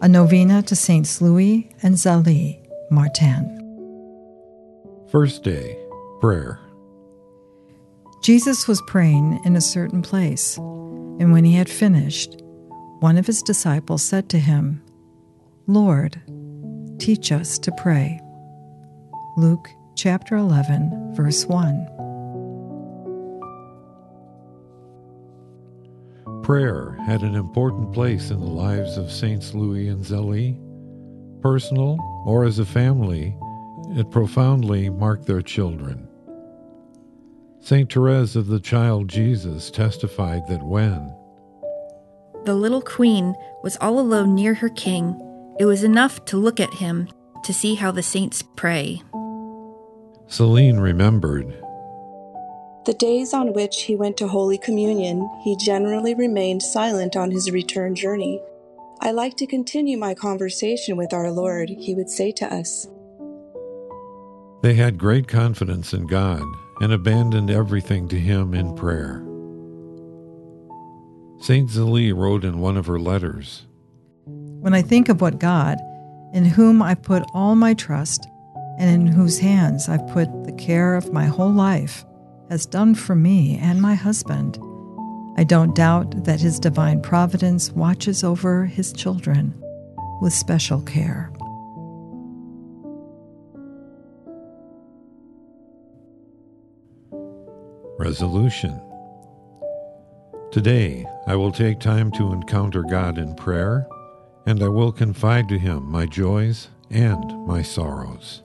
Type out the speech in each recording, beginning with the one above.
a novena to Saints Louis and Zélie Martin. First day, prayer. Jesus was praying in a certain place, and when he had finished, one of his disciples said to him, Lord, teach us to pray. Luke chapter 11, verse 1. Prayer had an important place in the lives of Saints Louis and Zélie. Personal or as a family, it profoundly marked their children. St. Therese of the Child Jesus testified that when the little queen was all alone near her king, it was enough to look at him to see how the saints pray. Celine remembered the days on which he went to Holy Communion, he generally remained silent on his return journey. I like to continue my conversation with our Lord, he would say to us. They had great confidence in God and abandoned everything to Him in prayer. St. Zélie wrote in one of her letters When I think of what God, in whom I put all my trust, and in whose hands I've put the care of my whole life, has done for me and my husband. I don't doubt that his divine providence watches over his children with special care. Resolution Today, I will take time to encounter God in prayer, and I will confide to Him my joys and my sorrows.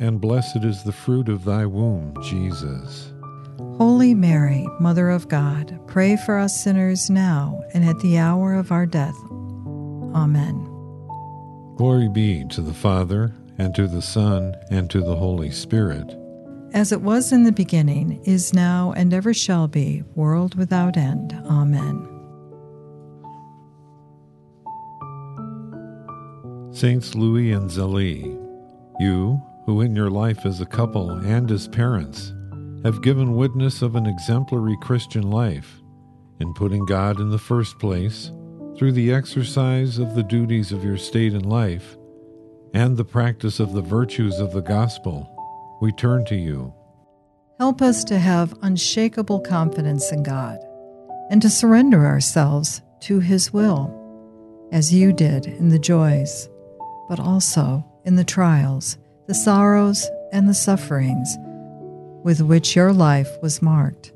and blessed is the fruit of thy womb, Jesus. Holy Mary, Mother of God, pray for us sinners now and at the hour of our death. Amen. Glory be to the Father, and to the Son, and to the Holy Spirit. As it was in the beginning, is now, and ever shall be, world without end. Amen. Saints Louis and Zélie, you, who in your life as a couple and as parents have given witness of an exemplary Christian life in putting God in the first place through the exercise of the duties of your state in life and the practice of the virtues of the gospel, we turn to you. Help us to have unshakable confidence in God and to surrender ourselves to His will, as you did in the joys, but also in the trials the sorrows and the sufferings with which your life was marked.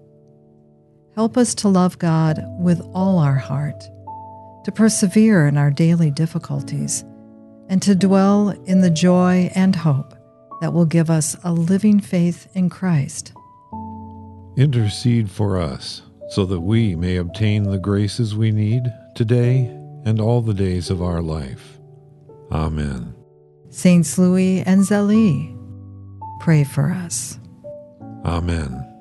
Help us to love God with all our heart, to persevere in our daily difficulties, and to dwell in the joy and hope that will give us a living faith in Christ. Intercede for us so that we may obtain the graces we need today and all the days of our life. Amen. Saints Louis and Zélie, pray for us. Amen.